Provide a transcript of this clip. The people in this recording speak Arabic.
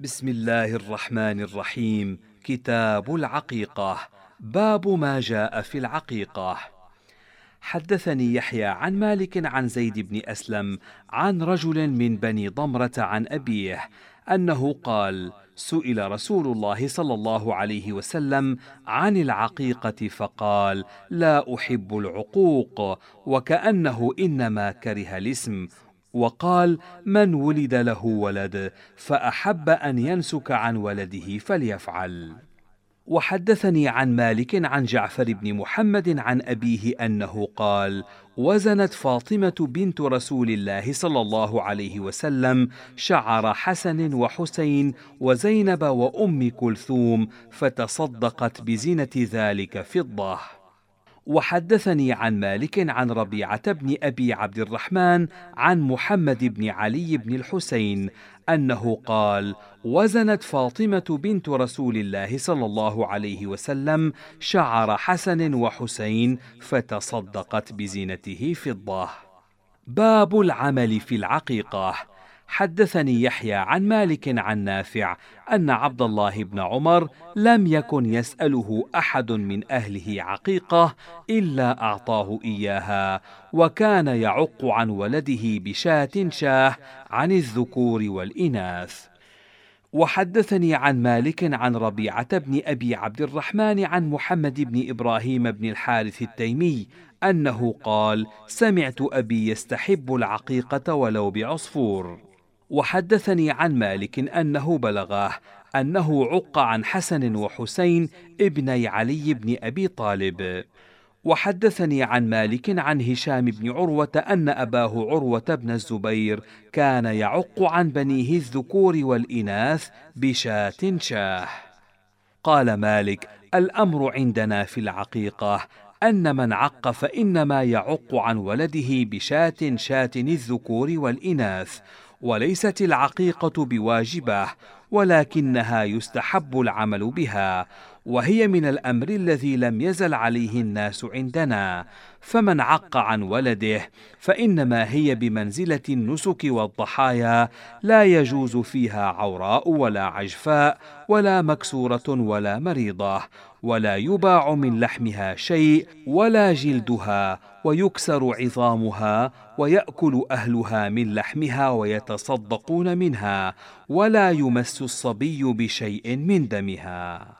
بسم الله الرحمن الرحيم. كتاب العقيقة. باب ما جاء في العقيقة. حدثني يحيى عن مالك عن زيد بن أسلم عن رجل من بني ضمرة عن أبيه أنه قال سئل رسول الله صلى الله عليه وسلم عن العقيقة فقال لا أحب العقوق وكأنه إنما كره الاسم وقال من ولد له ولد فأحب أن ينسك عن ولده فليفعل. وحدثني عن مالك عن جعفر بن محمد عن أبيه أنه قال وزنت فاطمة بنت رسول الله صلى الله عليه وسلم شعر حسن وحسين وزينب وأم كلثوم فتصدقت بزينة ذلك فضة. وحدثني عن مالك عن ربيعة بن أبي عبد الرحمن عن محمد بن علي بن الحسين أنه قال وزنت فاطمة بنت رسول الله صلى الله عليه وسلم شعر حسن وحسين فتصدقت بزينته فضة. باب العمل في العقيقة. حدثني يحيى عن مالك عن نافع أن عبد الله بن عمر لم يكن يسأله أحد من أهله عقيقة إلا أعطاه إياها وكان يعق عن ولده بشاة شاه عن الذكور والإناث. وحدثني عن مالك عن ربيعة بن أبي عبد الرحمن عن محمد بن إبراهيم بن الحارث التيمي أنه قال سمعت أبي يستحب العقيقة ولو بعصفور. وحدثني عن مالك أنه بلغاه أنه عق عن حسن وحسين ابني علي بن أبي طالب. وحدثني عن مالك عن هشام بن عروة أن أباه عروة بن الزبير كان يعق عن بنيه الذكور والإناث بشاة شاه. قال مالك الأمر عندنا في العقيقة أن من عق فإنما يعق عن ولده بشاة شاة الذكور والإناث وليست العقيقة بواجبه ولكنها يستحب العمل بها. وهي من الأمر الذي لم يزل عليه الناس عندنا. فمن عق عن ولده فإنما هي بمنزلة النسك والضحايا لا يجوز فيها عوراء ولا عجفاء ولا مكسورة ولا مريضة ولا يباع من لحمها شيء ولا جلدها ويكسر عظامها ويأكل أهلها من لحمها ويتصدقون منها ولا يمس الصبي بشيء من دمها.